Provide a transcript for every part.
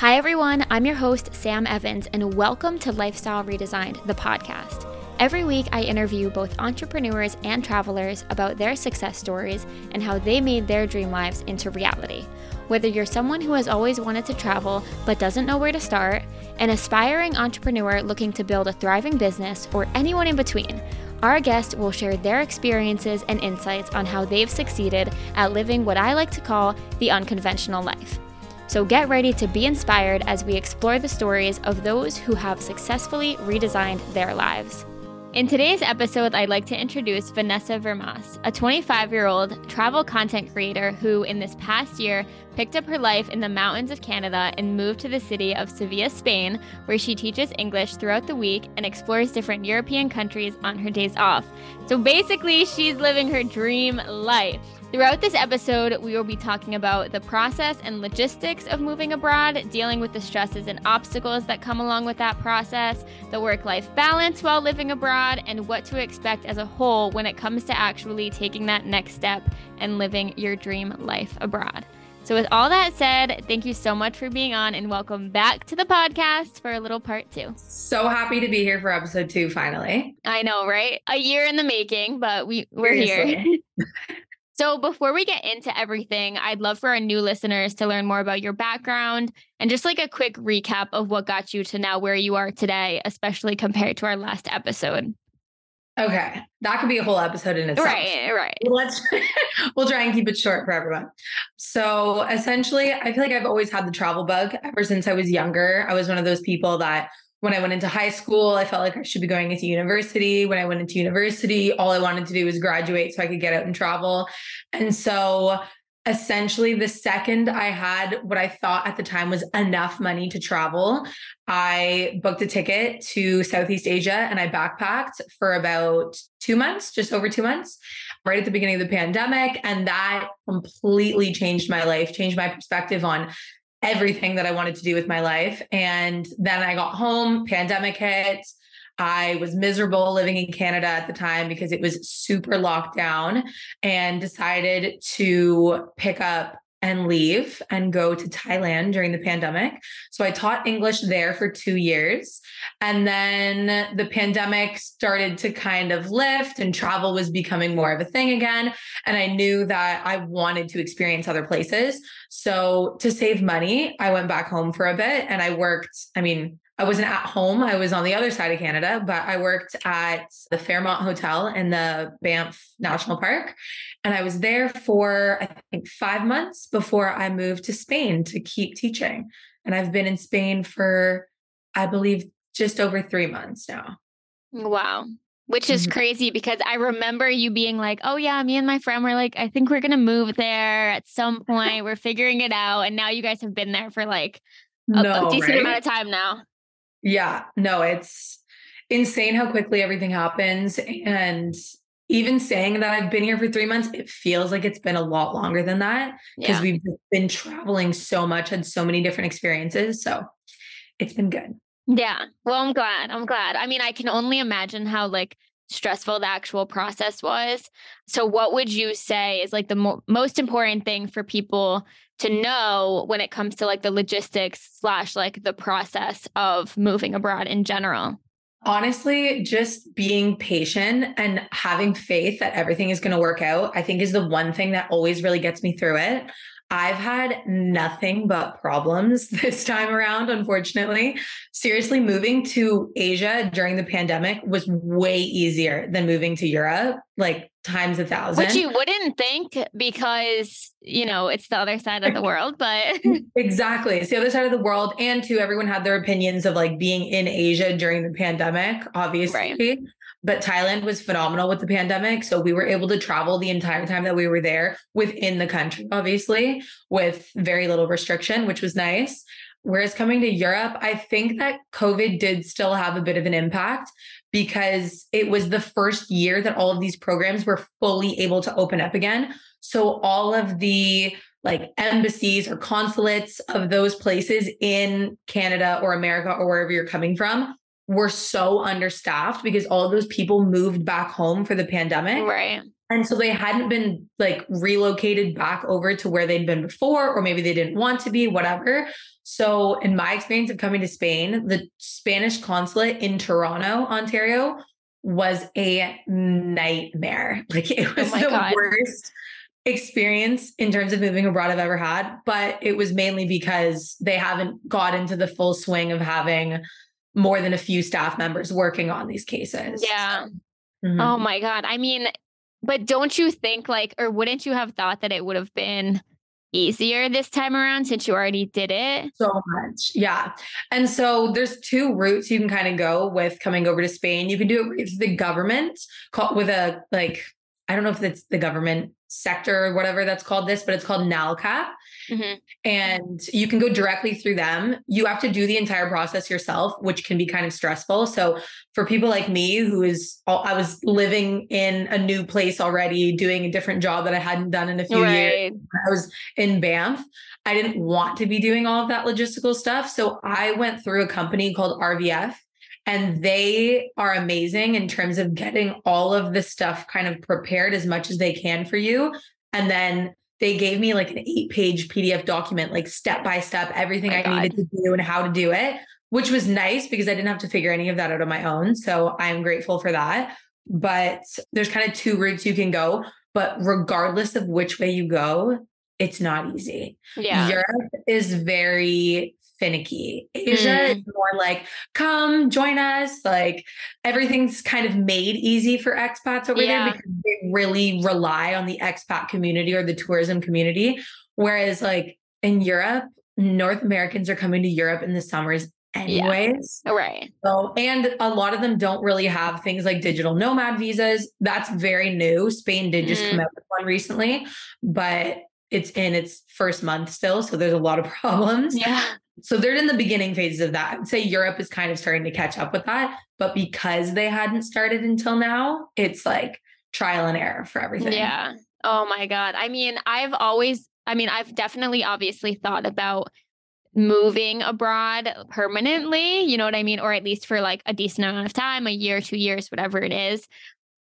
Hi, everyone. I'm your host, Sam Evans, and welcome to Lifestyle Redesigned, the podcast. Every week, I interview both entrepreneurs and travelers about their success stories and how they made their dream lives into reality. Whether you're someone who has always wanted to travel but doesn't know where to start, an aspiring entrepreneur looking to build a thriving business, or anyone in between, our guests will share their experiences and insights on how they've succeeded at living what I like to call the unconventional life. So get ready to be inspired as we explore the stories of those who have successfully redesigned their lives. In today's episode, I'd like to introduce Vanessa Vermaas, a 25 year old travel content creator who, in this past year, picked up her life in the mountains of Canada and moved to the city of Sevilla, Spain, where she teaches English throughout the week and explores different European countries on her days off. So basically, she's living her dream life. Throughout this episode, we will be talking about the process and logistics of moving abroad, dealing with the stresses and obstacles that come along with that process, the work life balance while living abroad, and what to expect as a whole when it comes to actually taking that next step and living your dream life abroad. So, with all that said, thank you so much for being on and welcome back to the podcast for a little part two. So happy to be here for episode two, finally. I know, right? A year in the making, but we, we're Seriously. here. So, before we get into everything, I'd love for our new listeners to learn more about your background and just like a quick recap of what got you to now where you are today, especially compared to our last episode. Okay, that could be a whole episode in itself. Right, right. Let's we'll try and keep it short for everyone. So, essentially, I feel like I've always had the travel bug ever since I was younger. I was one of those people that when I went into high school, I felt like I should be going into university. When I went into university, all I wanted to do was graduate so I could get out and travel. And so essentially the second I had what I thought at the time was enough money to travel, I booked a ticket to Southeast Asia and I backpacked for about two months, just over two months, right at the beginning of the pandemic. And that completely changed my life, changed my perspective on everything that I wanted to do with my life. And then I got home, pandemic hit. I was miserable living in Canada at the time because it was super locked down and decided to pick up and leave and go to Thailand during the pandemic. So I taught English there for two years. And then the pandemic started to kind of lift and travel was becoming more of a thing again. And I knew that I wanted to experience other places. So to save money, I went back home for a bit and I worked. I mean, I wasn't at home. I was on the other side of Canada, but I worked at the Fairmont Hotel in the Banff National Park. And I was there for, I think, five months before I moved to Spain to keep teaching. And I've been in Spain for, I believe, just over three months now. Wow. Which is mm-hmm. crazy because I remember you being like, oh, yeah, me and my friend were like, I think we're going to move there at some point. we're figuring it out. And now you guys have been there for like a, no, a decent right? amount of time now. Yeah, no, it's insane how quickly everything happens. And even saying that I've been here for three months, it feels like it's been a lot longer than that because yeah. we've been traveling so much, had so many different experiences. So it's been good. Yeah. Well, I'm glad. I'm glad. I mean, I can only imagine how like stressful the actual process was. So, what would you say is like the mo- most important thing for people to know when it comes to like the logistics slash like the process of moving abroad in general? Honestly, just being patient and having faith that everything is going to work out, I think is the one thing that always really gets me through it. I've had nothing but problems this time around, unfortunately. Seriously, moving to Asia during the pandemic was way easier than moving to Europe, like times a thousand. Which you wouldn't think because, you know, it's the other side of the world, but exactly. It's the other side of the world. And too, everyone had their opinions of like being in Asia during the pandemic, obviously. Right but Thailand was phenomenal with the pandemic. So we were able to travel the entire time that we were there within the country, obviously, with very little restriction, which was nice. Whereas coming to Europe, I think that COVID did still have a bit of an impact because it was the first year that all of these programs were fully able to open up again. So all of the like embassies or consulates of those places in Canada or America or wherever you're coming from were so understaffed because all those people moved back home for the pandemic. Right. And so they hadn't been like relocated back over to where they'd been before, or maybe they didn't want to be, whatever. So, in my experience of coming to Spain, the Spanish consulate in Toronto, Ontario, was a nightmare. Like it was oh the God. worst experience in terms of moving abroad I've ever had, but it was mainly because they haven't got into the full swing of having more than a few staff members working on these cases. Yeah. Mm-hmm. Oh my God. I mean, but don't you think like, or wouldn't you have thought that it would have been easier this time around since you already did it? So much. Yeah. And so there's two routes you can kind of go with coming over to Spain. You can do it with the government with a like I don't know if it's the government sector or whatever that's called this, but it's called NALCAP. Mm-hmm. And you can go directly through them. You have to do the entire process yourself, which can be kind of stressful. So for people like me, who is, I was living in a new place already, doing a different job that I hadn't done in a few right. years. I was in Banff. I didn't want to be doing all of that logistical stuff. So I went through a company called RVF and they are amazing in terms of getting all of the stuff kind of prepared as much as they can for you. And then they gave me like an eight page PDF document, like step by step, everything I God. needed to do and how to do it, which was nice because I didn't have to figure any of that out on my own. So I'm grateful for that. But there's kind of two routes you can go. But regardless of which way you go, it's not easy. Yeah. Europe is very finicky. Asia mm. is more like, come join us. Like everything's kind of made easy for expats over yeah. there because they really rely on the expat community or the tourism community. Whereas, like in Europe, North Americans are coming to Europe in the summers anyways. Yeah. Right. So, and a lot of them don't really have things like digital nomad visas. That's very new. Spain did just mm. come out with one recently, but it's in its first month still. So there's a lot of problems. Yeah. So they're in the beginning phases of that. I'd say Europe is kind of starting to catch up with that. But because they hadn't started until now, it's like trial and error for everything. Yeah. Oh my God. I mean, I've always, I mean, I've definitely obviously thought about moving abroad permanently, you know what I mean? Or at least for like a decent amount of time, a year, two years, whatever it is.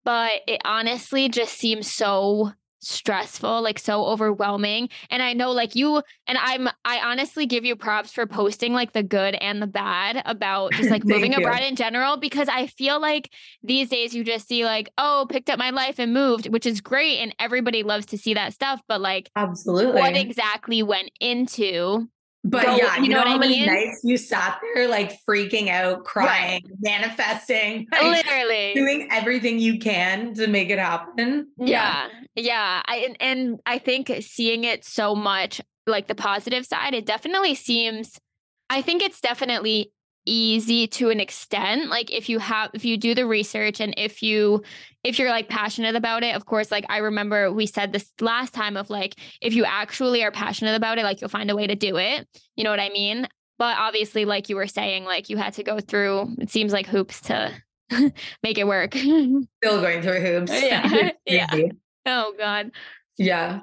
But it honestly just seems so stressful, like so overwhelming. And I know like you and I'm I honestly give you props for posting like the good and the bad about just like moving you. abroad in general because I feel like these days you just see like, oh, picked up my life and moved, which is great and everybody loves to see that stuff, but like Absolutely. What exactly went into but Go, yeah, you, know, know how many mean? nights you sat there like freaking out, crying, right. manifesting, like, literally doing everything you can to make it happen. Yeah. Yeah. yeah. I, and, and I think seeing it so much, like the positive side, it definitely seems, I think it's definitely easy to an extent like if you have if you do the research and if you if you're like passionate about it of course like i remember we said this last time of like if you actually are passionate about it like you'll find a way to do it you know what i mean? But obviously like you were saying like you had to go through it seems like hoops to make it work. Still going through hoops. Yeah yeah. oh god. Yeah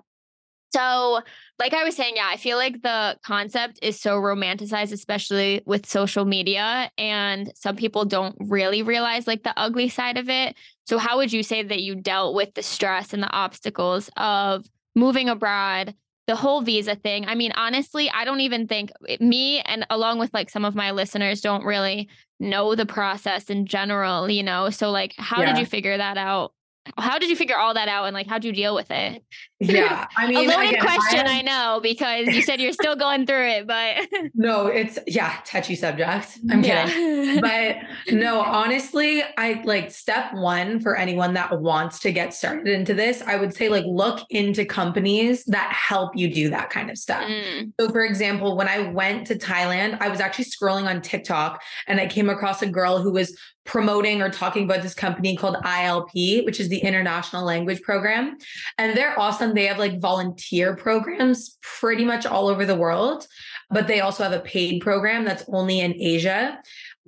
so like I was saying, yeah, I feel like the concept is so romanticized, especially with social media. And some people don't really realize like the ugly side of it. So, how would you say that you dealt with the stress and the obstacles of moving abroad, the whole visa thing? I mean, honestly, I don't even think eh, me and along with like some of my listeners don't really know the process in general, you know? So, like, how yeah. did you figure that out? how did you figure all that out and like how did you deal with it? Yeah, I mean, a loaded again, question, I, I, know, because you said you're still going through it, but no, it's yeah, touchy subject. I'm yeah. kidding, but no, honestly, I like step one for anyone that wants to get started into this. I would say like look into companies that help you do that kind of stuff. Mm. So, for example, when I went to Thailand, I was actually scrolling on TikTok and I came across a girl who was promoting or talking about this company called ILP, which is the International Language Program. And they're awesome. They have like volunteer programs pretty much all over the world, but they also have a paid program that's only in Asia.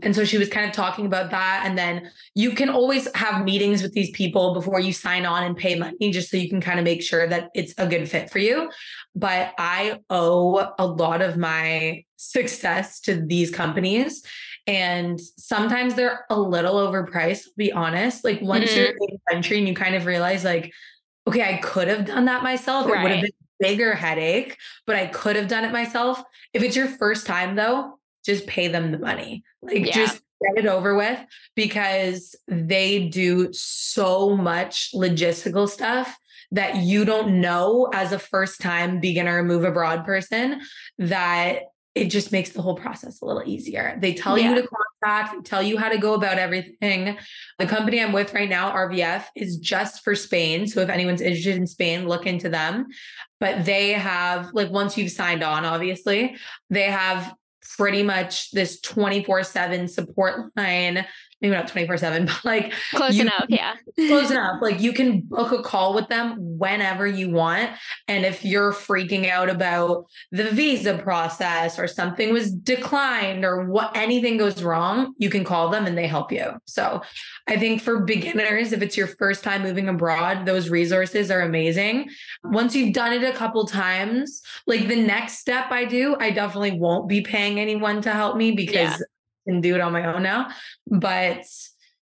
And so she was kind of talking about that. And then you can always have meetings with these people before you sign on and pay money, just so you can kind of make sure that it's a good fit for you. But I owe a lot of my success to these companies. And sometimes they're a little overpriced, to be honest. Like once mm-hmm. you're in the country and you kind of realize, like, okay, I could have done that myself. Right. It would have been a bigger headache, but I could have done it myself. If it's your first time though, just pay them the money. Like yeah. just get it over with because they do so much logistical stuff that you don't know as a first time beginner move abroad person that it just makes the whole process a little easier. They tell yeah. you to contact, tell you how to go about everything. The company I'm with right now, RVF, is just for Spain. So if anyone's interested in Spain, look into them. But they have, like, once you've signed on, obviously, they have pretty much this 24 7 support line maybe not 24 7, but like close you, enough. Yeah. close enough. Like you can book a call with them whenever you want. And if you're freaking out about the visa process or something was declined or what anything goes wrong, you can call them and they help you. So I think for beginners, if it's your first time moving abroad, those resources are amazing. Once you've done it a couple times, like the next step I do, I definitely won't be paying anyone to help me because yeah can do it on my own now. But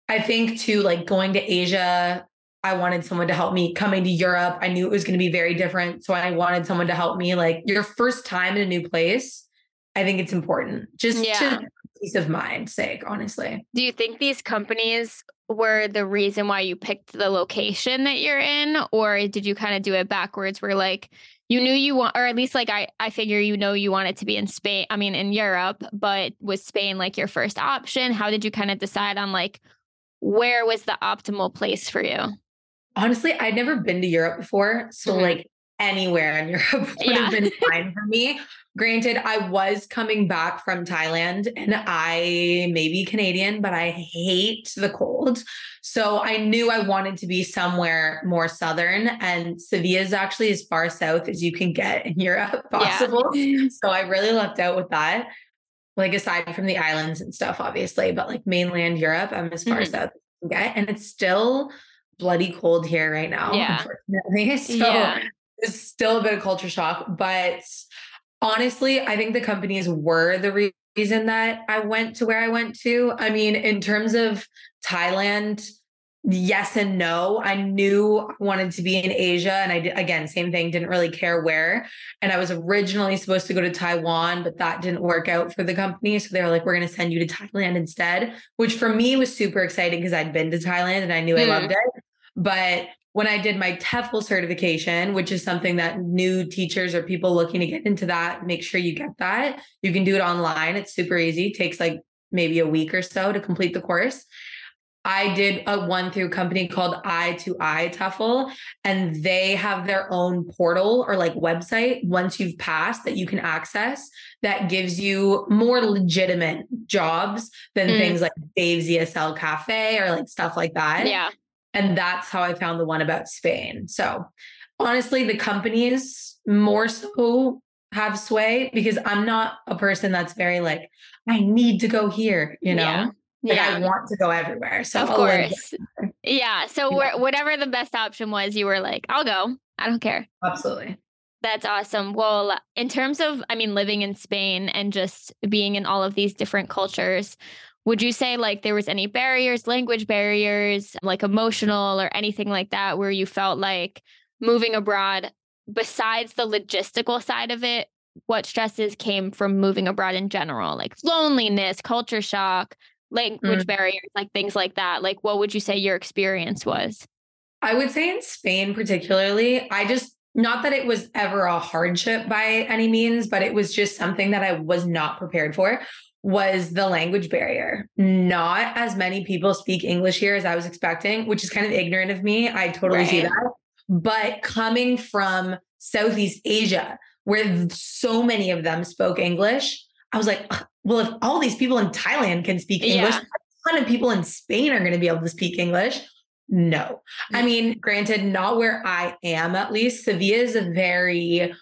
I think too, like going to Asia, I wanted someone to help me. Coming to Europe, I knew it was going to be very different. So I wanted someone to help me. Like your first time in a new place, I think it's important just yeah. to peace of mind sake, honestly. Do you think these companies were the reason why you picked the location that you're in? Or did you kind of do it backwards where like you knew you want or at least like I I figure you know you wanted to be in Spain I mean in Europe but was Spain like your first option how did you kind of decide on like where was the optimal place for you honestly I'd never been to Europe before so mm-hmm. like anywhere in Europe would yeah. have been fine for me. Granted, I was coming back from Thailand and I may be Canadian, but I hate the cold. So I knew I wanted to be somewhere more southern. And Sevilla is actually as far south as you can get in Europe possible. Yeah. So I really lucked out with that. Like aside from the islands and stuff, obviously, but like mainland Europe, I'm as far mm-hmm. south as you can get. And it's still bloody cold here right now, yeah. unfortunately. So yeah is still a bit of culture shock, but honestly, I think the companies were the reason that I went to where I went to. I mean, in terms of Thailand, yes and no. I knew I wanted to be in Asia. And I did, again, same thing, didn't really care where. And I was originally supposed to go to Taiwan, but that didn't work out for the company. So they were like, we're going to send you to Thailand instead, which for me was super exciting because I'd been to Thailand and I knew mm. I loved it. But when I did my TEFL certification, which is something that new teachers or people looking to get into that, make sure you get that. You can do it online. It's super easy. It takes like maybe a week or so to complete the course. I did a one through company called i-to-i TEFL, and they have their own portal or like website once you've passed that you can access that gives you more legitimate jobs than mm. things like Dave's ESL Cafe or like stuff like that. Yeah. And that's how I found the one about Spain. So honestly, the companies more so have sway because I'm not a person that's very like, I need to go here, you know? Yeah. Like yeah. I want to go everywhere. So of course. Yeah. So yeah. whatever the best option was, you were like, I'll go. I don't care. Absolutely. That's awesome. Well, in terms of, I mean, living in Spain and just being in all of these different cultures, would you say like there was any barriers, language barriers, like emotional or anything like that where you felt like moving abroad besides the logistical side of it, what stresses came from moving abroad in general, like loneliness, culture shock, language mm. barriers, like things like that? Like what would you say your experience was? I would say in Spain particularly, I just not that it was ever a hardship by any means, but it was just something that I was not prepared for was the language barrier. Not as many people speak English here as I was expecting, which is kind of ignorant of me. I totally right. see that. But coming from Southeast Asia, where so many of them spoke English, I was like, well, if all these people in Thailand can speak English, yeah. a ton of people in Spain are going to be able to speak English. No. I mm. mean, granted, not where I am, at least. Sevilla is a very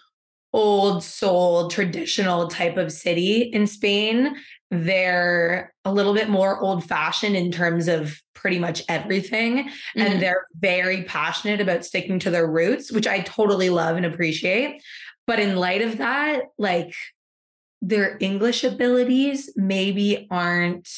old soul traditional type of city in Spain. They're a little bit more old fashioned in terms of pretty much everything. Mm-hmm. And they're very passionate about sticking to their roots, which I totally love and appreciate. But in light of that, like their English abilities maybe aren't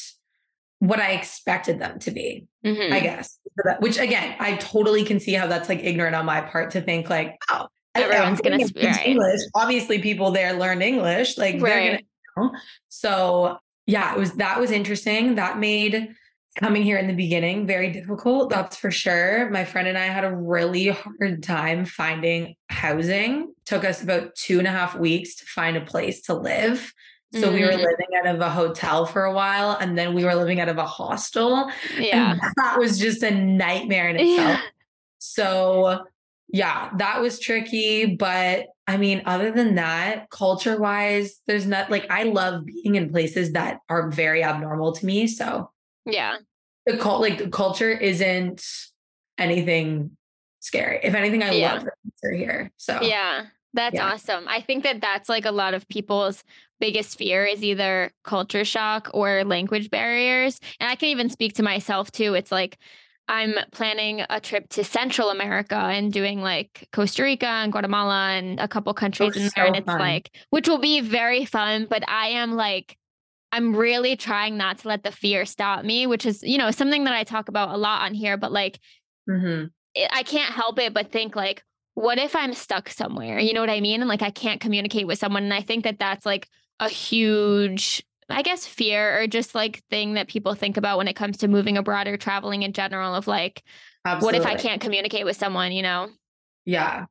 what I expected them to be, mm-hmm. I guess. Which again, I totally can see how that's like ignorant on my part to think like, oh, everyone's going to speak right. English. Obviously, people there learn English. Like, right. Gonna, so yeah, it was that was interesting. That made coming here in the beginning very difficult. That's for sure. My friend and I had a really hard time finding housing. Took us about two and a half weeks to find a place to live. So mm-hmm. we were mm. living out of a hotel for a while and then we were living out of a hostel. Yeah. And that was just a nightmare in itself. Yeah. So yeah, that was tricky. But I mean, other than that, culture wise, there's not like I love being in places that are very abnormal to me. So yeah. The cult like the culture isn't anything scary. If anything, I yeah. love the culture here. So yeah. That's yeah. awesome. I think that that's like a lot of people's biggest fear is either culture shock or language barriers. And I can even speak to myself too. It's like I'm planning a trip to Central America and doing like Costa Rica and Guatemala and a couple countries in there. So and it's fun. like, which will be very fun, but I am like, I'm really trying not to let the fear stop me, which is, you know, something that I talk about a lot on here, but like, mm-hmm. it, I can't help it but think like, what if I'm stuck somewhere? You know what I mean? And like, I can't communicate with someone. And I think that that's like a huge I guess fear or just like thing that people think about when it comes to moving abroad or traveling in general of like Absolutely. what if I can't communicate with someone, you know? Yeah.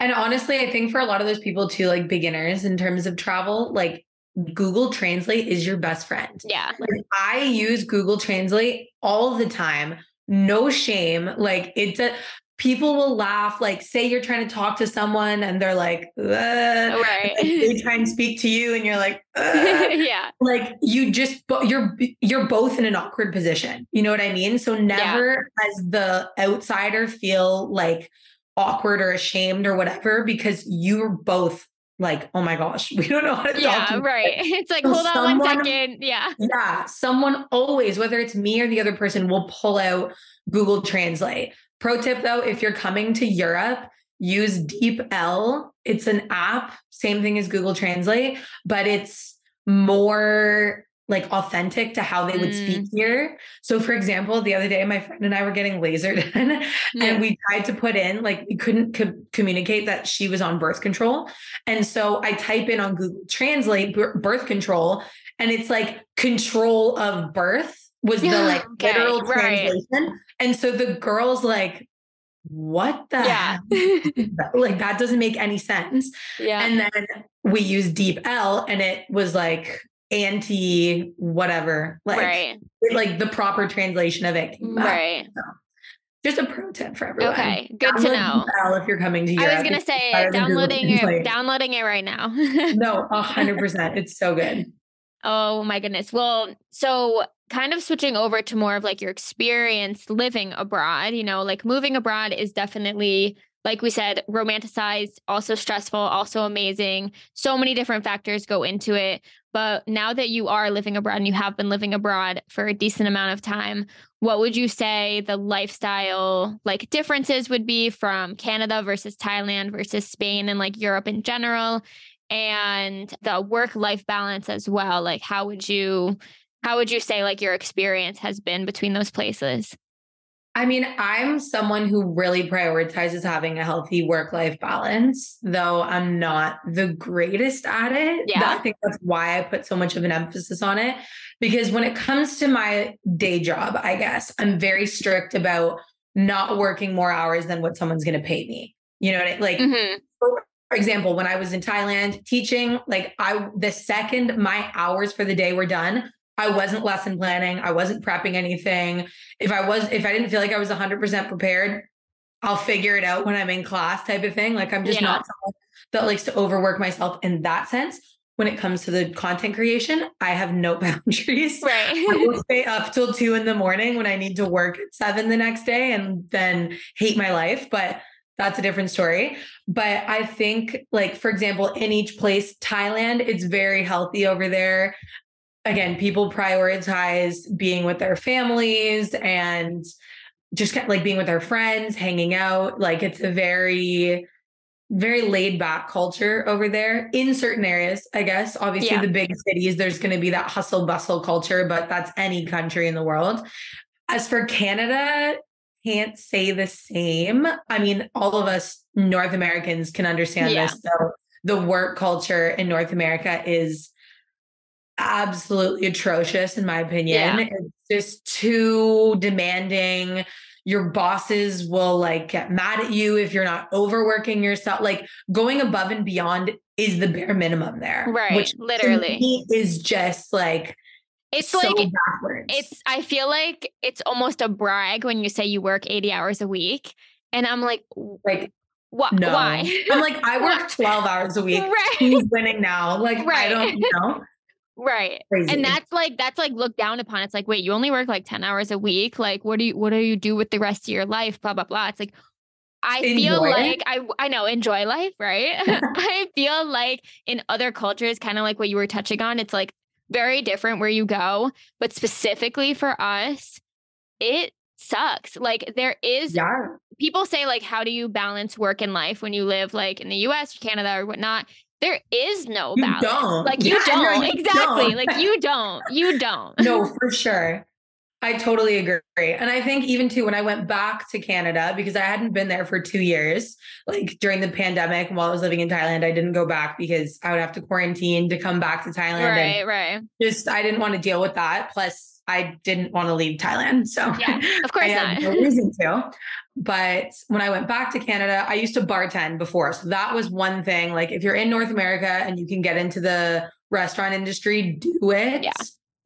And honestly, I think for a lot of those people too, like beginners in terms of travel, like Google Translate is your best friend. Yeah. Like I use Google Translate all the time. No shame. Like it's a people will laugh like say you're trying to talk to someone and they're like oh, right they try and speak to you and you're like yeah like you just you're you're both in an awkward position you know what i mean so never yeah. as the outsider feel like awkward or ashamed or whatever because you're both like, oh my gosh, we don't know how to yeah, talk. Yeah, right. It's like, so hold on one second. Yeah. Yeah. Someone always, whether it's me or the other person, will pull out Google Translate. Pro tip though, if you're coming to Europe, use DeepL. It's an app, same thing as Google Translate, but it's more like authentic to how they would mm. speak here. So for example, the other day my friend and I were getting lasered yeah. and we tried to put in like we couldn't co- communicate that she was on birth control. And so I type in on Google Translate birth control and it's like control of birth was the like okay, literal right. translation. And so the girl's like, what the yeah. like that doesn't make any sense. Yeah. And then we used L, and it was like anti whatever. Like right. like the proper translation of it. Right. So, just a pro tip for everyone. Okay, good Download to know. DeepL if you're coming to Europe. I was gonna say downloading it, downloading it right now. no, hundred percent. It's so good. Oh my goodness. Well, so kind of switching over to more of like your experience living abroad, you know, like moving abroad is definitely like we said, romanticized, also stressful, also amazing. So many different factors go into it. But now that you are living abroad and you have been living abroad for a decent amount of time, what would you say the lifestyle like differences would be from Canada versus Thailand versus Spain and like Europe in general? And the work life balance as well. Like, how would you how would you say like your experience has been between those places? I mean, I'm someone who really prioritizes having a healthy work life balance, though I'm not the greatest at it. Yeah. I think that's why I put so much of an emphasis on it. Because when it comes to my day job, I guess I'm very strict about not working more hours than what someone's going to pay me. You know, like, mm-hmm. For example, when I was in Thailand teaching, like, I, the second my hours for the day were done, I wasn't lesson planning. I wasn't prepping anything. If I was, if I didn't feel like I was 100% prepared, I'll figure it out when I'm in class type of thing. Like I'm just yeah. not someone that likes to overwork myself in that sense. When it comes to the content creation, I have no boundaries. Right. I will stay up till two in the morning when I need to work at seven the next day and then hate my life. But that's a different story. But I think, like, for example, in each place, Thailand, it's very healthy over there again, people prioritize being with their families and just like being with their friends, hanging out. Like it's a very, very laid back culture over there in certain areas, I guess. Obviously, yeah. the big cities, there's going to be that hustle bustle culture, but that's any country in the world. As for Canada, can't say the same. I mean, all of us North Americans can understand Yeah. this. So the work culture in North America is absolutely atrocious, in my opinion. Yeah. It's just too demanding. Your bosses will like get mad at you if you're not overworking yourself. Like going above and beyond is the bare minimum there. Right, Which literally. is just like It's so like backwards. it's I feel like it's almost a brag when you say you work 80 hours a week. And I'm like, like what no. why? I'm like, I work 12 hours a week. right. Who's winning now? Like I Right. don't you know. Right. Crazy. And that's like that's like looked down upon. It's like, wait, you only work like 10 hours a week. Like, what do you what do you do with the rest of your life? Blah, blah, blah. It's like I feel Enjoy it. like I I know, enjoy life, right? I feel like in other cultures, kind of like what you were touching on, it's like very different where you go. But specifically for us, it sucks. Like there is yeah. people say like how do you balance work and life when you live like in the US or Canada or whatnot? There is no You balance. don't. Like you Yeah, don't. you exactly. don't. Like you don't. You don't. No, for sure. I totally agree. And I think even too, when I went back to Canada, because I hadn't been there for two years, like during the pandemic while I was living in Thailand, I didn't go back because I would have to quarantine to come back to Thailand. Right, And right. just, I didn't want to deal with that. Plus, I didn't want to leave Thailand. So Yeah, Of course I had not. no reason to. But when I went back to Canada, I used to bartend before. So that was one thing. Like if you're in North America and you can get into the restaurant industry, do it. Yeah.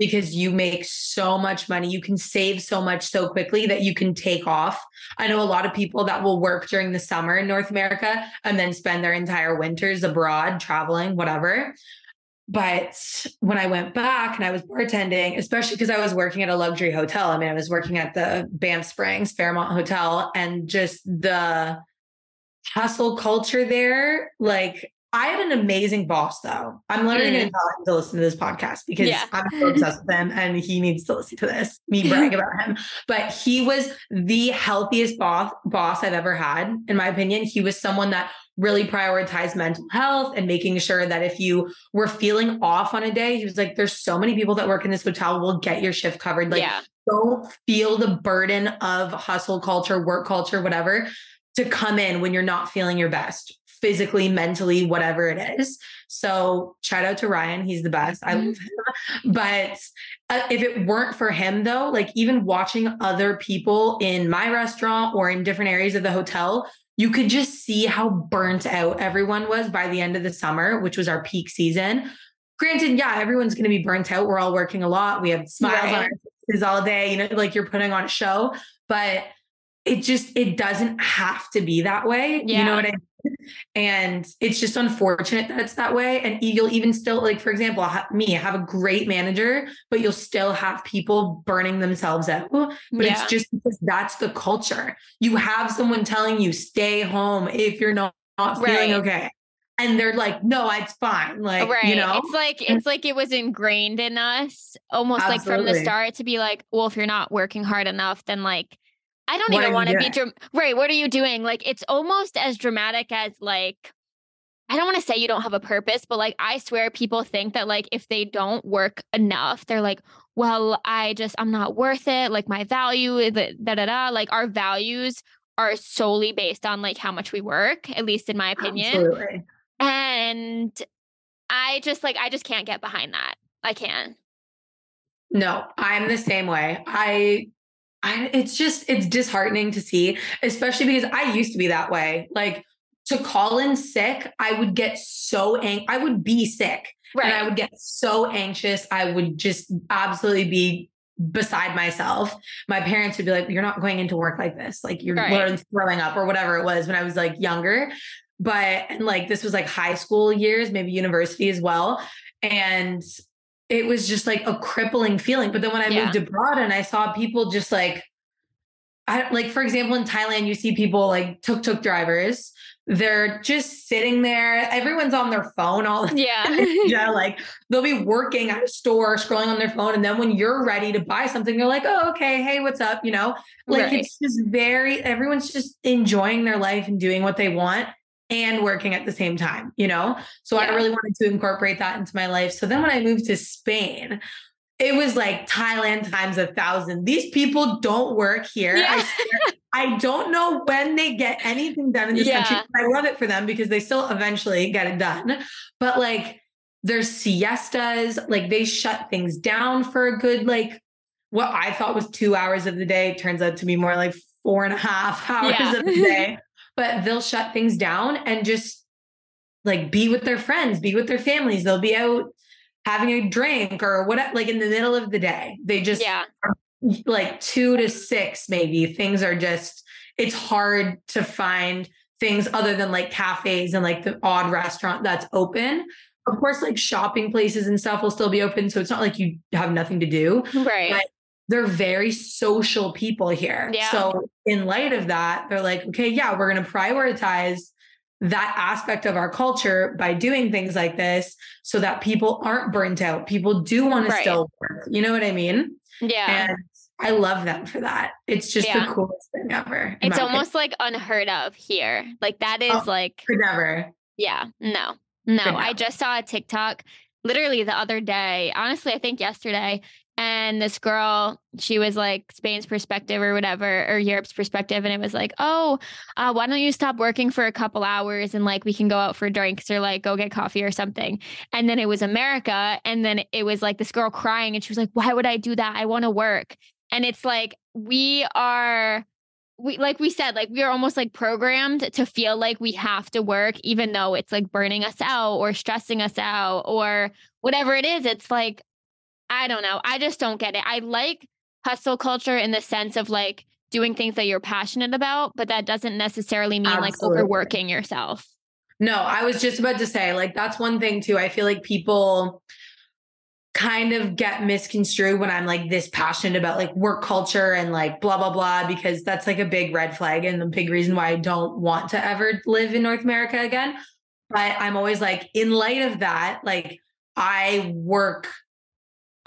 Because you make so much money. You can save so much so quickly that you can take off. I know a lot of people that will work during the summer in North America and then spend their entire winters abroad, traveling, whatever. But when I went back and I was bartending, especially because I was working at a luxury hotel, I mean, I was working at the Banff Springs Fairmont Hotel and just the hustle culture there. Like, I had an amazing boss, though. I'm literally going mm. to tell him to listen to this podcast because Yeah. I'm so obsessed with him and he needs to listen to this, me brag about him. But he was the healthiest boss, boss I've ever had, in my opinion. He was someone that really prioritized mental health and making sure that if you were feeling off on a day, he was like, There's so many people that work in this hotel, will get your shift covered. Like, yeah. don't feel the burden of hustle culture, work culture, whatever, to come in when you're not feeling your best, physically, mentally, whatever it is. So, shout out to Ryan. He's the best. I love him. But uh, if it weren't for him, though, like even watching other people in my restaurant or in different areas of the hotel, you could just see how burnt out everyone was by the end of the summer, which was our peak season. Granted, yeah, everyone's going to be burnt out. We're all working a lot. We have smiles on our faces all day, you know, like you're putting on a show, but it just it doesn't have to be that way. You know what I mean? And it's just unfortunate that it's that way. And you'll even still, like, for example, me, I have a great manager, but you'll still have people burning themselves out. But yeah. it's just because that's the culture. You have someone telling you, stay home if you're not, not feeling okay. And they're like, no, it's fine. Like, right. you know, It's like it's like it was ingrained in us almost like from the start to be like, well, if you're not working hard enough, then like I don't What even want to be dram- right. What are you doing? Like it's almost as dramatic as like I don't want to say you don't have a purpose, but like I swear people think that like if they don't work enough, they're like, well, I just I'm not worth it. Like my value is da da da. Like our values are solely based on like how much we work, at least in my opinion. absolutely. And I just like I just can't get behind that. I can't. No, I'm the same way. I, I, it's just, it's disheartening to see, especially because I used to be that way. Like to call in sick, I would get so ang- I would be sick and I would get so anxious. I would just absolutely be beside myself. My parents would be like, You're not going into work like this. Like you're Right. throwing up or whatever it was when I was like younger. But and like this was like high school years, maybe university as well. And it was just like a crippling feeling. But then when I Yeah. moved abroad and I saw people just like, I like, for example, in Thailand, you see people like tuk tuk drivers. They're just sitting there. Everyone's on their phone all the yeah. yeah, like they'll be working at a store, scrolling on their phone, and then when you're ready to buy something, you're like, "Oh, okay, hey, what's up?" You know, like Right. it's just very everyone's just enjoying their life and doing what they want and working at the same time. You know, so I really wanted to incorporate that into my life. So then when I moved to Spain, it was like Thailand times a thousand. These people don't work here. Yeah. I, swear, I don't know when they get anything done in this yeah. country. I love it for them because they still eventually get it done. But like their siestas, like they shut things down for a good, like what I thought was two hours of the day turns out to be more like four and a half hours yeah. of the day. But they'll shut things down and just like be with their friends, be with their families. They'll be out having a drink or what like in the middle of the day. They just yeah. like 2 to 6 maybe. Things are just it's hard to find things other than like cafes and like the odd restaurant that's open. Of course, like shopping places and stuff will still be open. So it's not like you have nothing to do. Right. But they're very social people here. Yeah. So in light of that, they're like, okay, yeah, we're going to prioritize that aspect of our culture by doing things like this so that people aren't burnt out. People do want right. to still work. You know what I mean? Yeah. And I love them for that. It's just yeah. the coolest thing ever. It's almost opinion. like unheard of here. Like that oh, is oh, like never. Yeah. No. No. I just saw a TikTok literally the other day. Honestly, I think yesterday and this girl she was like spain's perspective or whatever or europe's perspective and it was like oh uh, why don't you stop working for a couple hours and like we can go out for drinks or like go get coffee or something? And then it was america and then it was like this girl crying and she was like why would i do that? I want to work. And it's like we are we like we said like we are almost like programmed to feel like we have to work even though it's like burning us out or stressing us out or whatever it is. It's like I don't know. I just don't get it. I like hustle culture in the sense of like doing things that you're passionate about, but that doesn't necessarily mean Absolutely. like overworking yourself. No, I was just about to say, like, that's one thing too. I feel like people kind of get misconstrued when I'm like this passionate about like work culture and like blah, blah, blah, because that's like a big red flag and the big reason why I don't want to ever live in North America again. But I'm always like, in light of that, like, I work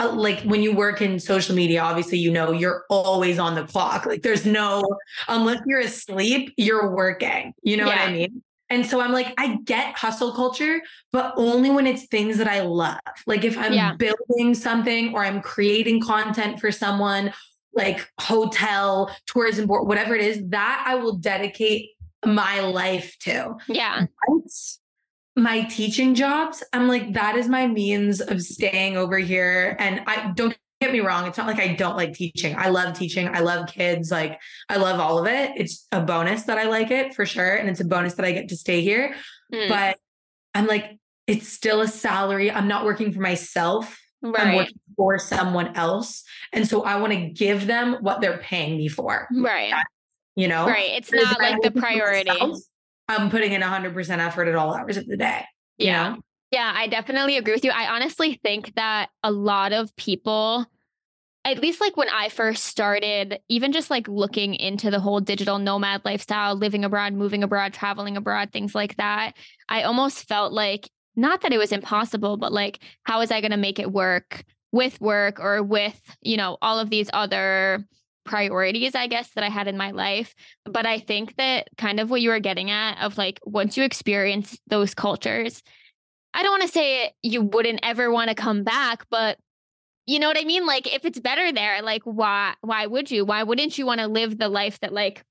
uh, like when you work in social media, obviously, you know, you're always on the clock. Like there's no, unless you're asleep, you're working. You know yeah. what I mean? And so I'm like, I get hustle culture, but only when it's things that I love. Like if I'm yeah. building something or I'm creating content for someone, like hotel, tourism board, whatever it is, that I will dedicate my life to. Yeah my teaching jobs, I'm like, that is my means of staying over here. And I don't get me wrong. It's not like I don't like teaching. I love teaching. I love kids. Like I love all of it. It's a bonus that I like it for sure. And it's a bonus that I get to stay here. Mm. But I'm like, it's still a salary. I'm not working for myself. Right. I'm working for someone else. And so I want to give them what they're paying me for. Right. That, you know? Right. It's not like the priority. Myself, I'm putting in 100% effort at all hours of the day. Yeah. Know? Yeah, I definitely agree with you. I honestly think that a lot of people, at least like when I first started, even just like looking into the whole digital nomad lifestyle, living abroad, moving abroad, traveling abroad, things like that, I almost felt like not that it was impossible, but like, how is I going to make it work with work or with, you know, all of these other priorities, I guess, that I had in my life. But I think that kind of what you were getting at of like once you experience those cultures, I don't want to say you wouldn't ever want to come back, but you know what I mean? Like if it's better there, like why why would you? Why wouldn't you want to live the life that like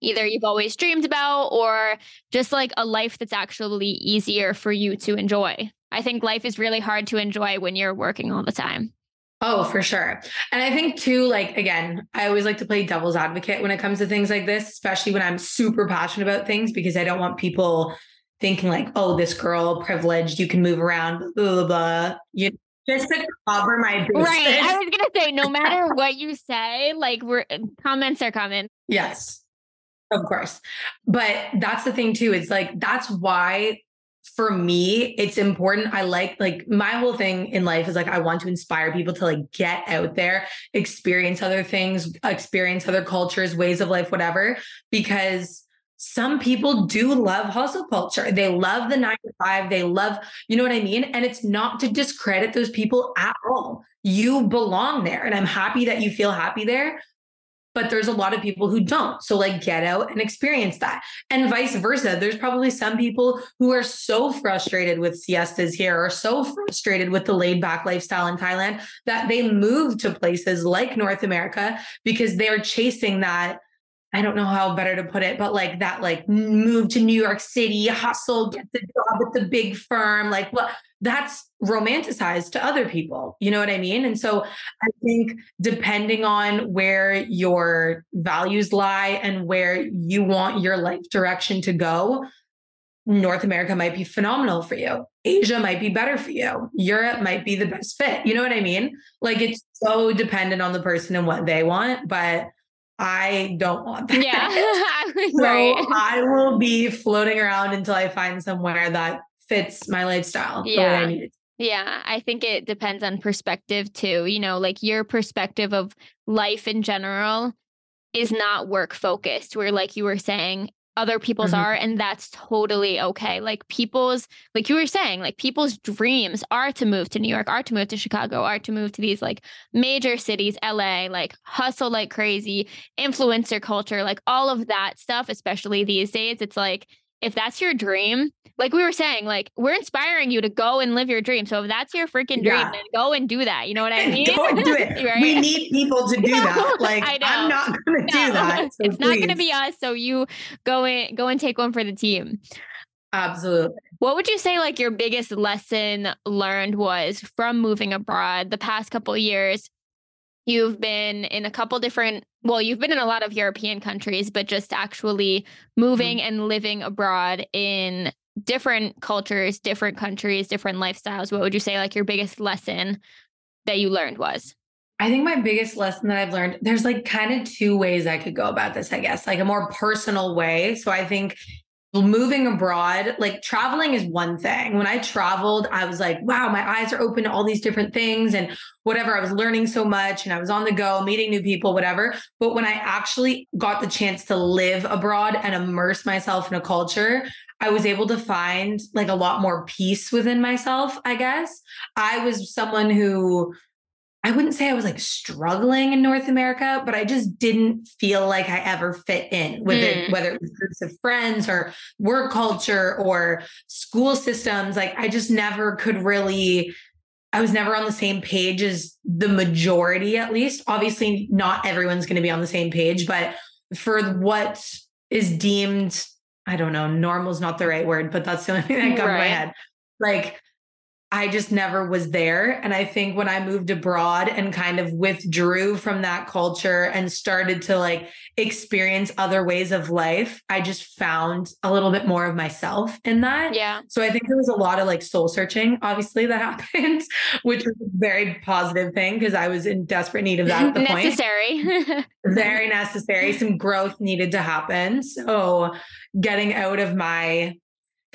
either you've always dreamed about or just like a life that's actually easier for you to enjoy? I think life is really hard to enjoy when you're working all the time. Oh, for sure. And I think too, like, again, I always like to play devil's advocate when it comes to things like this, especially when I'm super passionate about things, because I don't want people thinking like, oh, this girl privileged, you can move around, blah, blah, blah. You just to cover my bases. Right. I was gonna say, no matter what you say, like we're uh, comments are coming. Yes. Of course. But that's the thing too. It's like that's why for me, it's important. I like like my whole thing in life is like I want to inspire people to like get out there, experience other things, experience other cultures, ways of life, whatever, because some people do love hustle culture. They love the nine to five. They love, you know what I mean? And it's not to discredit those people at all. You belong there. And I'm happy that you feel happy there. But there's a lot of people who don't. So, like, get out and experience that. And vice versa. There's probably some people who are so frustrated with siestas here or so frustrated with the laid back lifestyle in Thailand that they move to places like North America because they're chasing that I don't know how better to put it, but like that, like move to New York City, hustle, get the job at the big firm, like what that's romanticized to other people. You know what I mean? And so I think depending on where your values lie and where you want your life direction to go, North America might be phenomenal for you. Asia might be better for you. Europe might be the best fit. You know what I mean? Like it's so dependent on the person and what they want. But I don't want that. Yeah. so. I will be floating around until I find somewhere that fits my lifestyle. Yeah. I yeah, I think it depends on perspective too. You know, like your perspective of life in general is not work focused, where, like you were saying, other people's mm-hmm. are and that's totally okay like people's like you were saying like people's dreams are to move to new york are to move to chicago are to move to these like major cities la like hustle like crazy influencer culture like all of that stuff especially these days it's like if that's your dream, like we were saying, like we're inspiring you to go and live your dream. So if that's your freaking dream, yeah. then go and do that. You know what I mean? go and do it. right? We need people to do that. Like I'm not going to no. do that. So it's please. not going to be us. So you go and go and take one for the team. Absolutely. What would you say like your biggest lesson learned was from moving abroad the past couple years You've been in a couple different, well, you've been in a lot of European countries, but just actually moving mm-hmm. and living abroad in different cultures, different countries, different lifestyles. What would you say like your biggest lesson that you learned was? I think my biggest lesson that I've learned, there's like kind of two ways I could go about this, I guess, like a more personal way. So I think moving abroad, like traveling is one thing. When I traveled, I was like, wow, my eyes are open to all these different things and whatever. I was learning so much and I was on the go, meeting new people, whatever. But when I actually got the chance to live abroad and immerse myself in a culture, I was able to find like a lot more peace within myself, I guess. I was someone who I wouldn't say I was like struggling in North America, but I just didn't feel like I ever fit in with mm. it, whether it was groups of friends or work culture or school systems. Like I just never could really, I was never on the same page as the majority, at least. Obviously, not everyone's going to be on the same page, but for what is deemed, I don't know, normal is not the right word, but that's the only thing that comes right. to my head. Like I just never was there. And I think when I moved abroad and kind of withdrew from that culture and started to like experience other ways of life, I just found a little bit more of myself in that. Yeah. So I think there was a lot of like soul searching, obviously, that happened, which was a very positive thing because I was in desperate need of that at the necessary. point. Necessary. very necessary. Some growth needed to happen. So getting out of my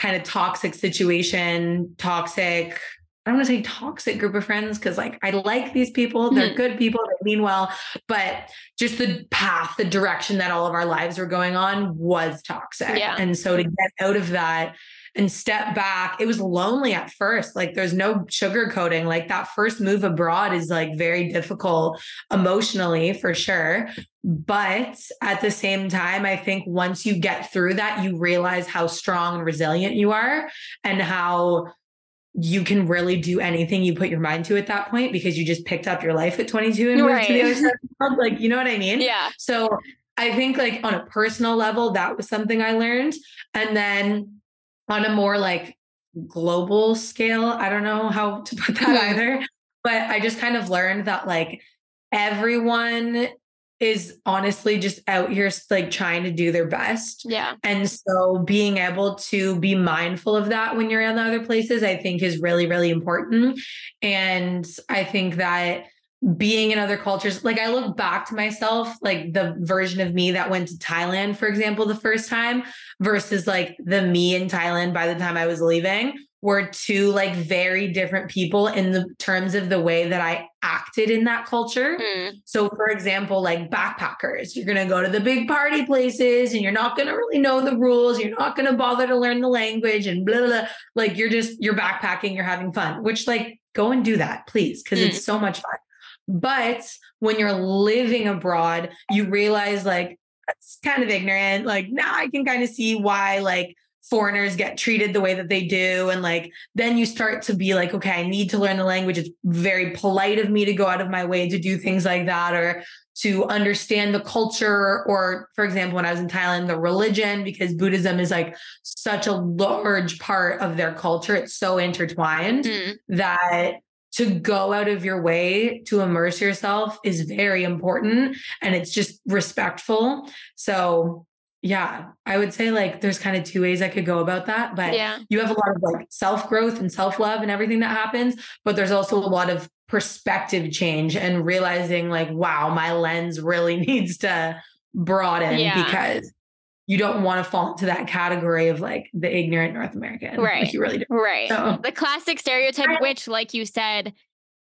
kind of toxic situation, toxic, I don't want to say toxic group of friends because like I like these people. They're mm-hmm. good people, they mean well, but just the path, the direction that all of our lives were going on was toxic. Yeah. And so to get out of that and step back, it was lonely at first. Like there's no sugarcoating. Like that first move abroad is like very difficult emotionally for sure. But at the same time, I think once you get through that, you realize how strong and resilient you are and how you can really do anything you put your mind to at that point because you just picked up your life at 22 and moved right. to the other side of the world. Like, you know what I mean? Yeah. So I think like on a personal level, that was something I learned. And then on a more like global scale, I don't know how to put that mm-hmm. either, but I just kind of learned that like everyone is honestly just out here like trying to do their best. Yeah. And so being able to be mindful of that when you're in other places, I think is really, really important. And I think that being in other cultures, like I look back to myself, like the version of me that went to Thailand, for example, the first time versus like the me in Thailand by the time I was leaving were two like very different people in the terms of the way that I acted in that culture. Mm. So for example, like backpackers, you're going to go to the big party places and you're not going to really know the rules, you're not going to bother to learn the language and blah, blah blah like you're just you're backpacking, you're having fun, which like go and do that, please, because mm. it's so much fun. But when you're living abroad, you realize like that's kind of ignorant. Like now I can kind of see why like foreigners get treated the way that they do. And like, then you start to be like, okay, I need to learn the language. It's very polite of me to go out of my way to do things like that or to understand the culture. Or, for example, when I was in Thailand, the religion, because Buddhism is like such a large part of their culture. It's so intertwined mm. that to go out of your way to immerse yourself is very important and it's just respectful. So yeah, I would say like there's kind of two ways I could go about that. But yeah. you have a lot of like self growth and self love and everything that happens. But there's also a lot of perspective change and realizing like, wow, my lens really needs to broaden yeah. because you don't want to fall into that category of like the ignorant North American. Right. Like you really do. Right. So. The classic stereotype, which, like you said,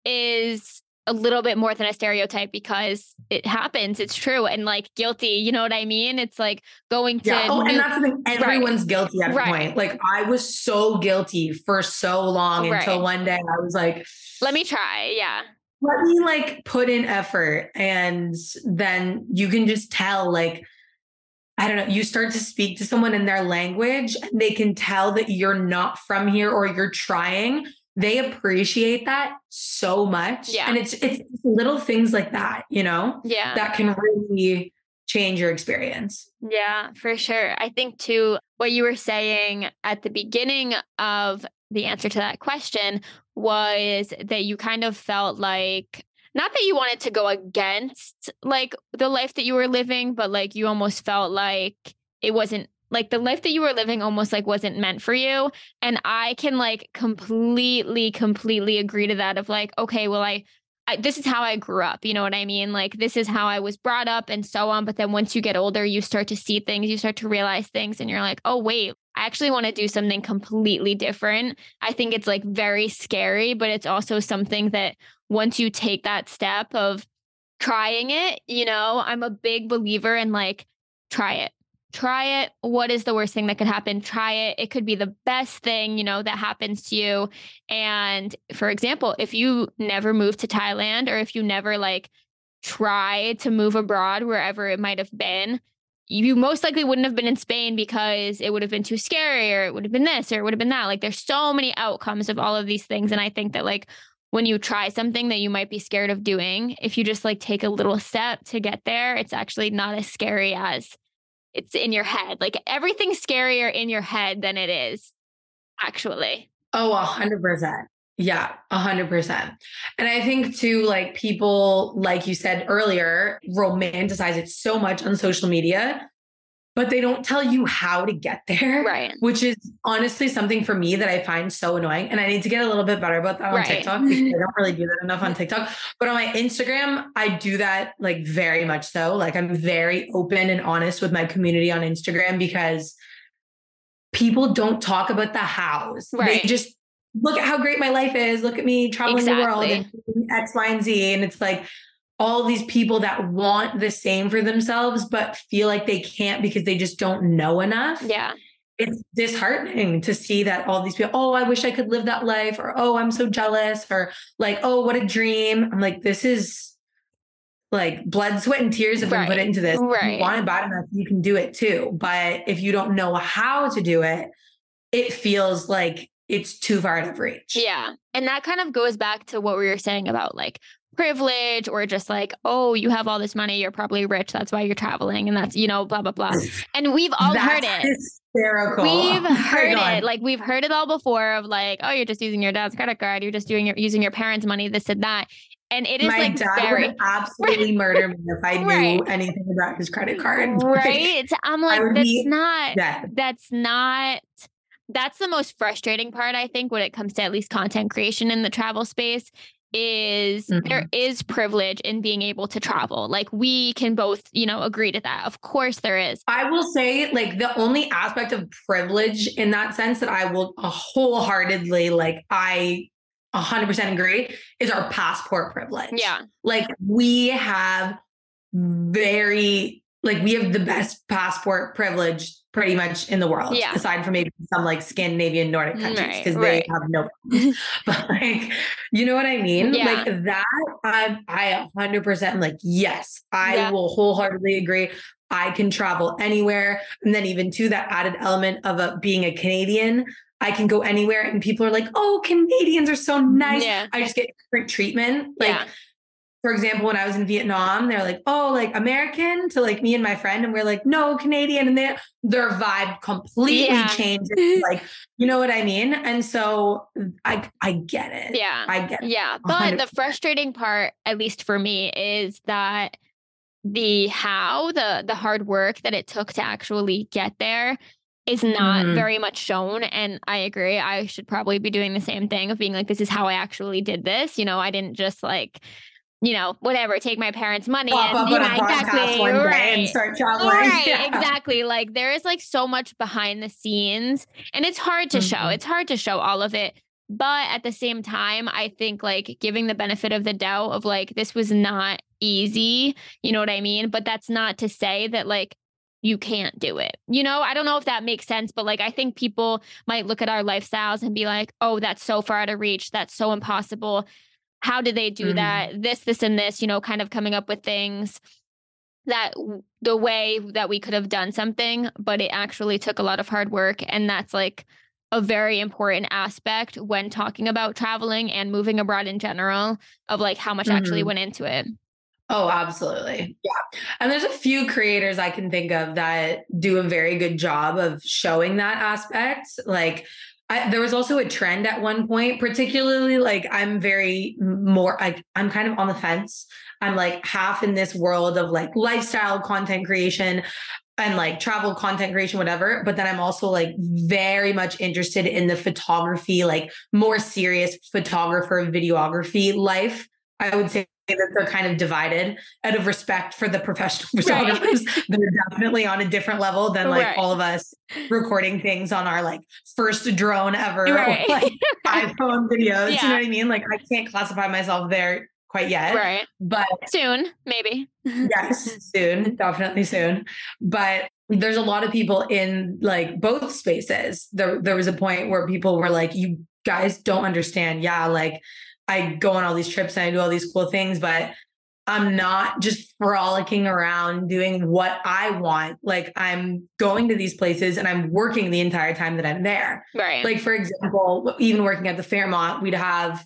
is a little bit more than a stereotype because it happens. It's true. And like guilty, you know what I mean? It's like going to. Yeah. Oh, new- and that's the thing. Everyone's right. guilty at a right. point. Like I was so guilty for so long right. until one day I was like, let me try. Yeah. Let me like put in effort. And then you can just tell, like, I don't know, you start to speak to someone in their language and they can tell that you're not from here or you're trying they appreciate that so much. Yeah. And it's it's little things like that, you know, yeah, that can really change your experience. Yeah, for sure. I think too what you were saying at the beginning of the answer to that question was that you kind of felt like not that you wanted to go against like the life that you were living, but like you almost felt like it wasn't like the life that you were living almost like wasn't meant for you and i can like completely completely agree to that of like okay well I, I this is how i grew up you know what i mean like this is how i was brought up and so on but then once you get older you start to see things you start to realize things and you're like oh wait I actually want to do something completely different. I think it's like very scary, but it's also something that once you take that step of trying it, you know, I'm a big believer in like, try it try it. What is the worst thing that could happen? Try it. It could be the best thing, you know, that happens to you. And for example, if you never move to Thailand or if you never like try to move abroad wherever it might have been, you most likely wouldn't have been in Spain because it would have been too scary or it would have been this or it would have been that. Like there's so many outcomes of all of these things. And I think that like when you try something that you might be scared of doing, if you just like take a little step to get there, it's actually not as scary as it's in your head. Like everything's scarier in your head than it is actually. Oh, a hundred percent. Yeah, a hundred percent. And I think too, like people, like you said earlier, romanticize it so much on social media but they don't tell you how to get there. Right. Which is honestly something for me that I find so annoying. And I need to get a little bit better about that on right. TikTok because I don't really do that enough on TikTok. But on my Instagram, I do that like very much so. Like I'm very open and honest with my community on Instagram because people don't talk about the hows. Right. They just look at how great my life is. Look at me traveling exactly. the world and X, Y, and Z. And it's like, all these people that want the same for themselves, but feel like they can't because they just don't know enough. Yeah. It's disheartening to see that all these people, oh, I wish I could live that life, or oh, I'm so jealous, or like, oh, what a dream. I'm like, this is like blood, sweat, and tears if right. we put it into this. Right. If you want it bad enough, you can do it too. But if you don't know how to do it, it feels like it's too far to reach. Yeah. And that kind of goes back to what we were saying about like privilege or just like, oh, you have all this money, you're probably rich, that's why you're traveling, and that's, you know, blah, blah, blah. And we've all that's heard it. Hysterical. We've oh heard it. Like we've heard it all before of like, oh, you're just using your dad's credit card, you're just doing your using your parents' money, this and that. And it is My like dad very would absolutely murder me if I knew right. anything about his credit card. Right. I'm like, that's be, not yeah. that's not that's the most frustrating part, I think, when it comes to at least content creation in the travel space is mm-hmm. there is privilege in being able to travel. Like we can both, you know, agree to that. Of course there is. I will say like the only aspect of privilege in that sense that I will wholeheartedly like I 100% agree is our passport privilege. Yeah. Like we have very like we have the best passport privilege pretty much in the world. Yeah. Aside from maybe some like Scandinavian Nordic mm, countries because Right, they have no but like you know what I mean? Yeah. Like that I'm I 100% am like yes, I Yeah. will wholeheartedly agree. I can travel anywhere and then even to that added element of a, being a Canadian, I can go anywhere and people are like, "Oh, Canadians are so nice." Yeah. I just get different treatment. Like yeah. For example, when I was in Vietnam, they're like, "Oh, like American," to like me and my friend, and we're like, "No, Canadian," and their their vibe completely Yeah. changes. like, you know what I mean? And so I I get it. Yeah. I get it. Yeah. But the 100%. frustrating part, at least for me, is that the how, the the hard work that it took to actually get there is not Mhm. very much shown. And I agree. I should probably be doing the same thing of being like, this is how I actually did this. You know, I didn't just like, you know, whatever, take my parents' money Pop and up yeah, on a podcast exactly. day and right. start traveling. Right, Yeah. exactly. Like there is like so much behind the scenes and it's hard to show. Mhm. It's hard to show all of it. But at the same time, I think like giving the benefit of the doubt of like this was not easy, you know what I mean? But that's not to say that like you can't do it. You know, I don't know if that makes sense, but like I think people might look at our lifestyles and be like, "Oh, that's so far out of reach. That's so impossible. How did they do Mhm. that? This, this, and this." You know, kind of coming up with things that the way that we could have done something, but it actually took a lot of hard work, and that's like a very important aspect when talking about traveling and moving abroad in general of like how much actually Mhm. went into it. Oh, absolutely. Yeah. And there's a few creators I can think of that do a very good job of showing that aspect. Like, I, there was also a trend at one point, particularly like I'm very more, like, I'm kind of on the fence. I'm like half in this world of like lifestyle content creation and like travel content creation, whatever. But then I'm also like very much interested in the photography, like more serious photographer, videography life. I would say that they're kind of divided out of respect for the professional Right. photographers. they're definitely on a different level than like Right. all of us recording things on our like first drone ever, or, like iPhone videos. You know what I mean? Like I can't classify myself there quite yet, right. but Soon, maybe. yes, soon, definitely soon. But there's a lot of people in like both spaces. There, there was a point where people were like, "You guys don't understand." Yeah, like I go on all these trips and I do all these cool things, but I'm not just frolicking around doing what I want. Like I'm going to these places and I'm working the entire time that I'm there. Right. Like, for example, even working at the Fairmont, we'd have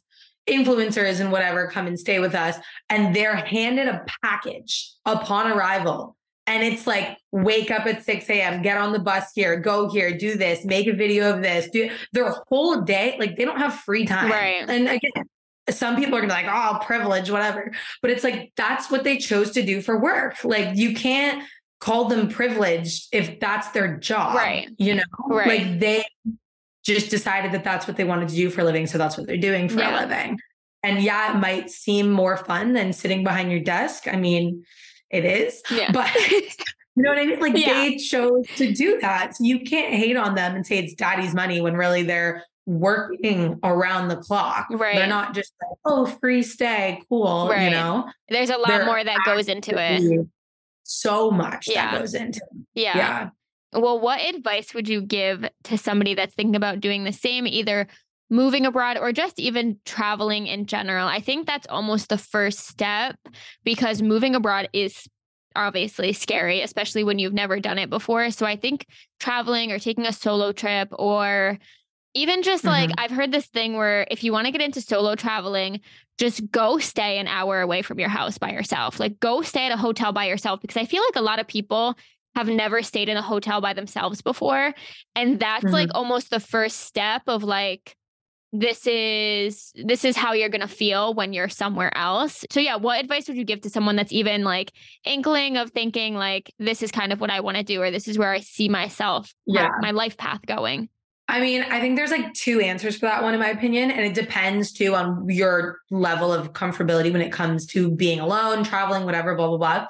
influencers and whatever come and stay with us, and they're handed a package upon arrival. And it's like, wake up at 6 a.m., get on the bus here, go here, do this, make a video of this, do their whole day. Like, they don't have free time. Right. And again, some people are gonna be like, oh, privilege, whatever. But it's like, that's what they chose to do for work. Like, you can't call them privileged if that's their job. Right. You know, Right. like they just decided that that's what they wanted to do for a living. So that's what they're doing for Yeah. a living. And yeah, it might seem more fun than sitting behind your desk. I mean, it is, yeah. but you know what I mean? Like Yeah. they chose to do that. So you can't hate on them and say it's daddy's money when really they're working around the clock. Right. They're not just like, oh, free stay, cool. You know, There's a lot They're more that goes into it. So much Yeah. that goes into it. Yeah. Yeah. Well, what advice would you give to somebody that's thinking about doing the same, either moving abroad or just even traveling in general? I think that's almost the first step because moving abroad is obviously scary, especially when you've never done it before. So I think traveling or taking a solo trip or even just like mm-hmm. I've heard this thing where if you want to get into solo traveling, just go stay an hour away from your house by yourself. Like go stay at a hotel by yourself because I feel like a lot of people have never stayed in a hotel by themselves before. And that's like mm-hmm. almost the first step of like, this is this is how you're going to feel when you're somewhere else. So yeah, what advice would you give to someone that's even like inkling of thinking like this is kind of what I want to do or this is where I see myself my- Yeah. my life path going? I mean, I think there's like two answers for that one, in my opinion. And it depends too on your level of comfortability when it comes to being alone, traveling, whatever, blah, blah, blah.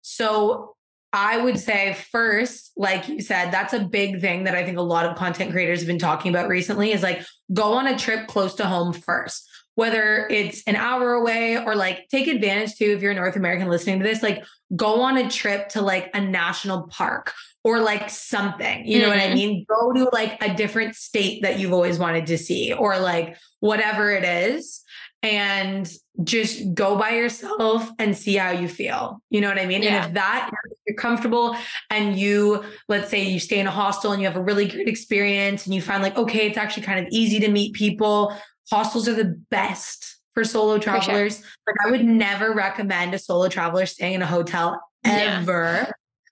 So I would say, first, like you said, that's a big thing that I think a lot of content creators have been talking about recently is like go on a trip close to home first. whether it's an hour away or like take advantage too if you're a North American listening to this, like go on a trip to like a national park or like something. You know mm-hmm. what I mm-hmm. mean? Go to like a different state that you've always wanted to see or like whatever it is and just go by yourself and see how you feel. You know what I mean? Yeah. And if that you're comfortable and you, let's say you stay in a hostel and you have a really great experience and you find like, okay, it's actually kind of easy to meet people. Hostels are the best for solo travelers. For sure. Like I would never recommend a solo traveler staying in a hotel ever. Yeah.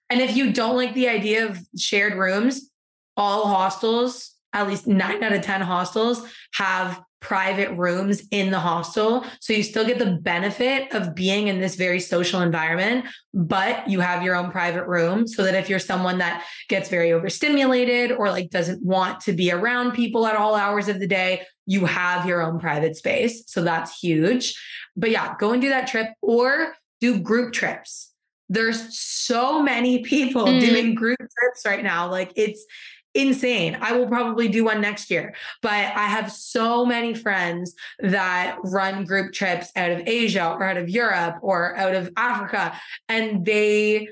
And if you don't like the idea of shared rooms, all hostels, at least nine out of 10 hostels have private rooms in the hostel. So you still get the benefit of being in this very social environment, but you have your own private room so that if you're someone that gets very overstimulated or like doesn't want to be around people at all hours of the day, you have your own private space. So that's huge. But yeah, go and do that trip or do group trips. There's so many people mm. doing group trips right now. Like it's insane. I will probably do one next year. But I have so many friends that run group trips out of Asia or out of Europe or out of Africa, and they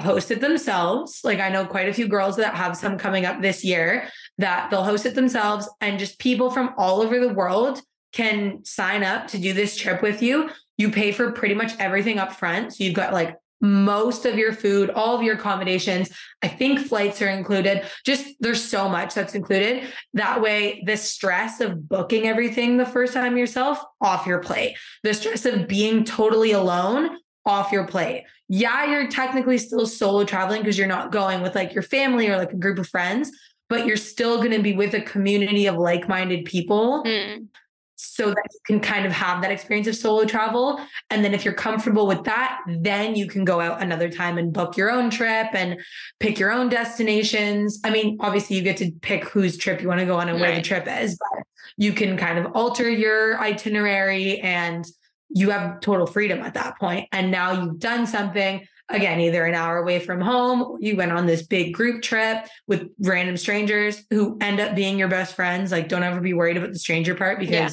host it themselves. Like I know quite a few girls that have some coming up this year that they'll host it themselves, and just people from all over the world can sign up to do this trip with you. You pay for pretty much everything up front. So you've got like most of your food, all of your accommodations. I think flights are included. Just there's so much that's included. That way, the stress of booking everything the first time yourself off your plate, the stress of being totally alone off your plate. Yeah, you're technically still solo traveling because you're not going with like your family or like a group of friends, but you're still going to be with a community of like minded people. Mm so that you can kind of have that experience of solo travel. And then if you're comfortable with that, then you can go out another time and book your own trip and pick your own destinations. I mean, obviously you get to pick whose trip you want to go on and right. where the trip is, but you can kind of alter your itinerary and you have total freedom at that point. And now you've done something again, either an hour away from home, or you went on this big group trip with random strangers who end up being your best friends. Like, don't ever be worried about the stranger part because. Yeah.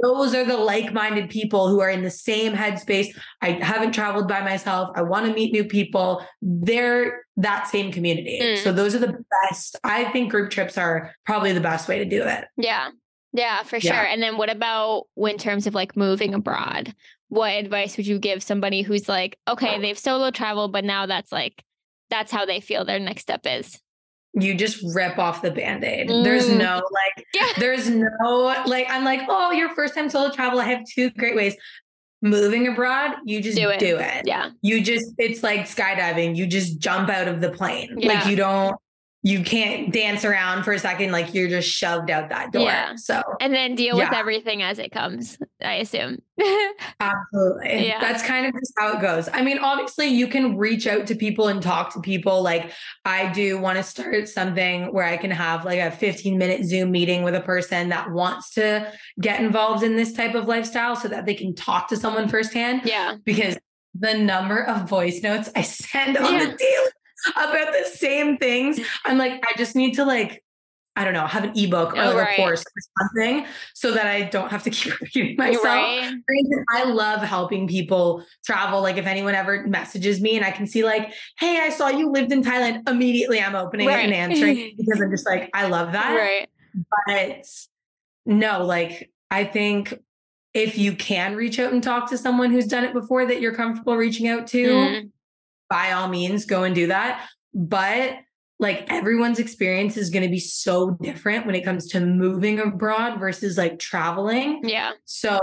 Those are the like minded people who are in the same headspace. I haven't traveled by myself. I want to meet new people. They're that same community. Mm. So, those are the best. I think group trips are probably the best way to do it. Yeah. Yeah, for sure. Yeah. And then what about in terms of like moving abroad? What advice would you give somebody who's like, okay, they've solo traveled, but now that's like, that's how they feel their next step is? You just rip off the band aid. Mm. There's no like, yeah. there's no like, I'm like, oh, your first time solo travel. I have two great ways. Moving abroad, you just do it. do it. Yeah. You just, it's like skydiving. You just jump out of the plane. Yeah. Like you don't, you can't dance around for a second like you're just shoved out that door. Yeah. so and then deal yeah. with everything as it comes i assume. Absolutely. Yeah. That's kind of just how it goes. I mean obviously you can reach out to people and talk to people. Like i do want to start something where i can have like a 15 minute zoom meeting with a person that wants to get involved in this type of lifestyle so that they can talk to someone firsthand. Yeah. Because the number of voice notes I send on yeah. the daily about the same things. I'm like, I just need to like, I don't know, have an ebook or oh, like right. a course or something so that I don't have to keep repeating myself. Right. I love helping people travel. Like if anyone ever messages me and I can see like, hey, I saw you lived in Thailand, immediately I'm opening right. it and answering because I'm just like, I love that. Right. But no, like I think if you can reach out and talk to someone who's done it before that you're comfortable reaching out to, mm by all means go and do that. But like everyone's experience is going to be so different when it comes to moving abroad versus like traveling. Yeah. So,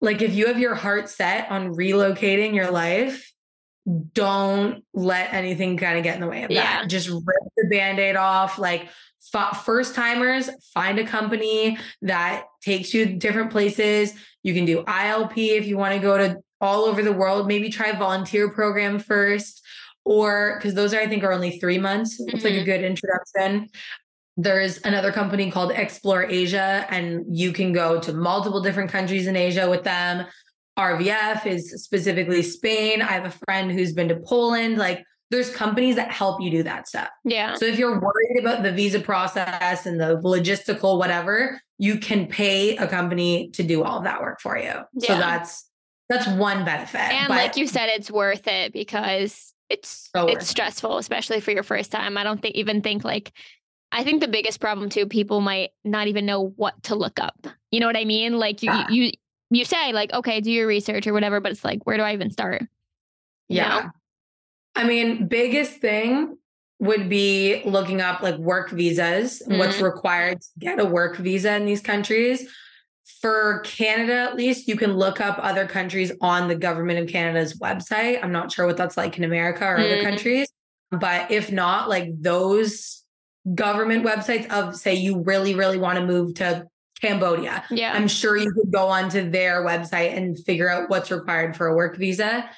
like, if you have your heart set on relocating your life, don't let anything kind of get in the way of yeah. that. Just rip the band aid off. Like, first timers, find a company that takes you different places. You can do ILP if you want to go to all over the world. Maybe try volunteer program first, or because those are, I think, are only three months. It's mm-hmm. like a mm-hmm. good introduction. There's another company called Explore Asia, and you can go to multiple different countries in Asia with them. RVF is specifically Spain. I have a friend who's been to Poland. Like there's companies that help you do that stuff. Yeah. So if you're worried about the visa process and the logistical whatever, you can pay a company to do all of that work for you. Yeah. So that's that's one benefit. And but, like you said, it's worth it because it's so it's stressful, especially for your first time. I don't think even think like I think the biggest problem too, people might not even know what to look up. You know what I mean? Like you yeah. you you say like, okay, do your research or whatever, but it's like, where do I even start? You yeah. Know? I mean, biggest thing would be looking up like work visas, mm-hmm. what's required to get a work visa in these countries. For Canada, at least, you can look up other countries on the government of Canada's website. I'm not sure what that's like in America or mm-hmm. other countries. But if not, like those government websites of say you really, really want to move to Cambodia. Yeah. I'm sure you could go onto their website and figure out what's required for a work visa.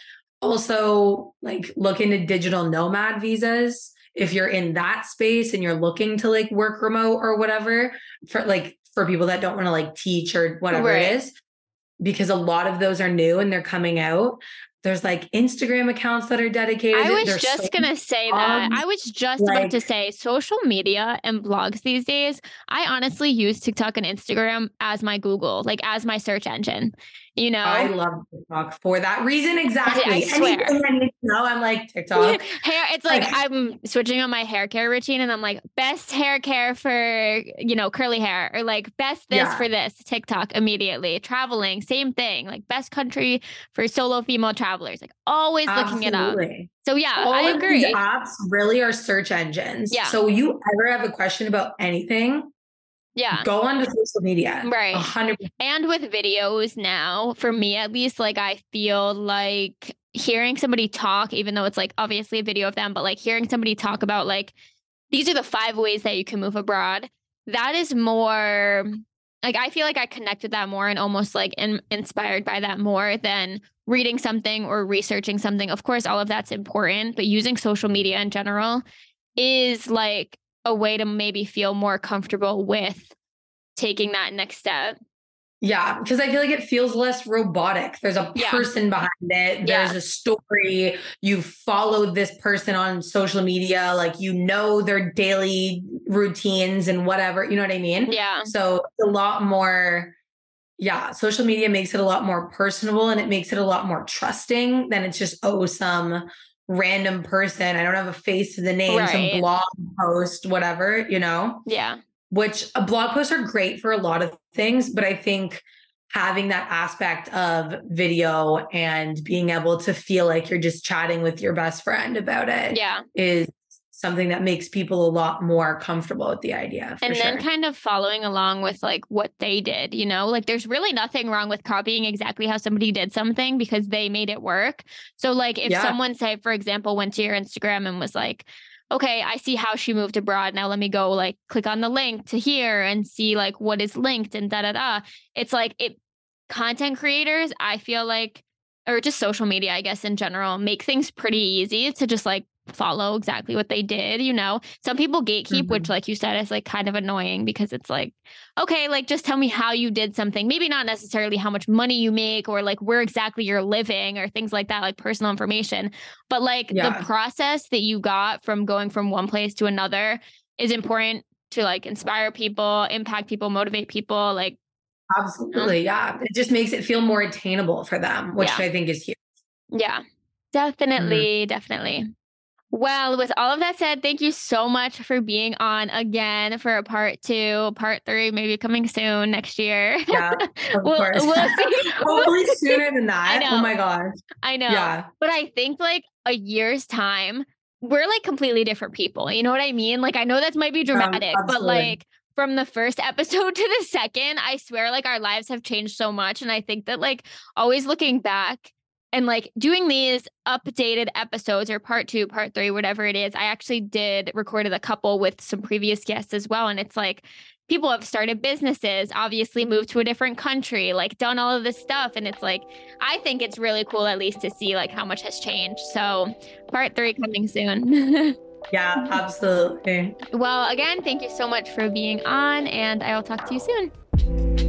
Also, like look into digital nomad visas if you're in that space and you're looking to like work remote or whatever for like for people that don't want to like teach or whatever right. it is because a lot of those are new and they're coming out there's like Instagram accounts that are dedicated. I was just so gonna say that. I was just like, about to say social media and blogs these days. I honestly use TikTok and Instagram as my Google, like as my search engine. You know, I love TikTok for that reason exactly. I, I swear. I need to know, I'm like TikTok. hair, it's like, like I'm switching on my hair care routine, and I'm like best hair care for you know curly hair, or like best this yeah. for this TikTok immediately. Traveling, same thing. Like best country for solo female travelers. Like always Absolutely. looking it up. So yeah, All I agree. Apps really are search engines. Yeah. So you ever have a question about anything, yeah. Go on to social media. Right. 100%. And with videos now, for me at least, like I feel like hearing somebody talk, even though it's like obviously a video of them, but like hearing somebody talk about like, these are the five ways that you can move abroad. That is more like I feel like I connected that more and almost like in, inspired by that more than reading something or researching something. Of course, all of that's important, but using social media in general is like a way to maybe feel more comfortable with taking that next step. Yeah, because I feel like it feels less robotic. There's a yeah. person behind it. There's yeah. a story. You follow this person on social media, like you know their daily routines and whatever. You know what I mean? Yeah. So a lot more. Yeah, social media makes it a lot more personable and it makes it a lot more trusting than it's just oh some random person. I don't have a face to the name, right. some blog post, whatever, you know? Yeah. Which a uh, blog posts are great for a lot of things, but I think having that aspect of video and being able to feel like you're just chatting with your best friend about it yeah. is something that makes people a lot more comfortable with the idea. and then sure. kind of following along with like what they did, you know, like there's really nothing wrong with copying exactly how somebody did something because they made it work. So, like, if yeah. someone, say, for example, went to your Instagram and was like, okay, I see how she moved abroad. Now let me go like click on the link to here and see like what is linked and da da da. It's like it content creators, I feel like, or just social media, I guess in general, make things pretty easy to just like follow exactly what they did you know some people gatekeep mm-hmm. which like you said is like kind of annoying because it's like okay like just tell me how you did something maybe not necessarily how much money you make or like where exactly you're living or things like that like personal information but like yeah. the process that you got from going from one place to another is important to like inspire people impact people motivate people like absolutely yeah it just makes it feel more attainable for them which yeah. i think is huge yeah definitely mm-hmm. definitely well, with all of that said, thank you so much for being on again for a part two, part three, maybe coming soon next year. Yeah, of we'll, course. We'll see. Hopefully sooner than that. Oh my gosh. I know. Yeah. But I think like a year's time, we're like completely different people. You know what I mean? Like I know that might be um, dramatic, um, but like from the first episode to the second, I swear like our lives have changed so much. And I think that like always looking back, and like doing these updated episodes or part two, part three, whatever it is, I actually did recorded a couple with some previous guests as well. And it's like people have started businesses, obviously moved to a different country, like done all of this stuff. And it's like, I think it's really cool at least to see like how much has changed. So part three coming soon. yeah, absolutely. Well, again, thank you so much for being on and I will talk to you soon.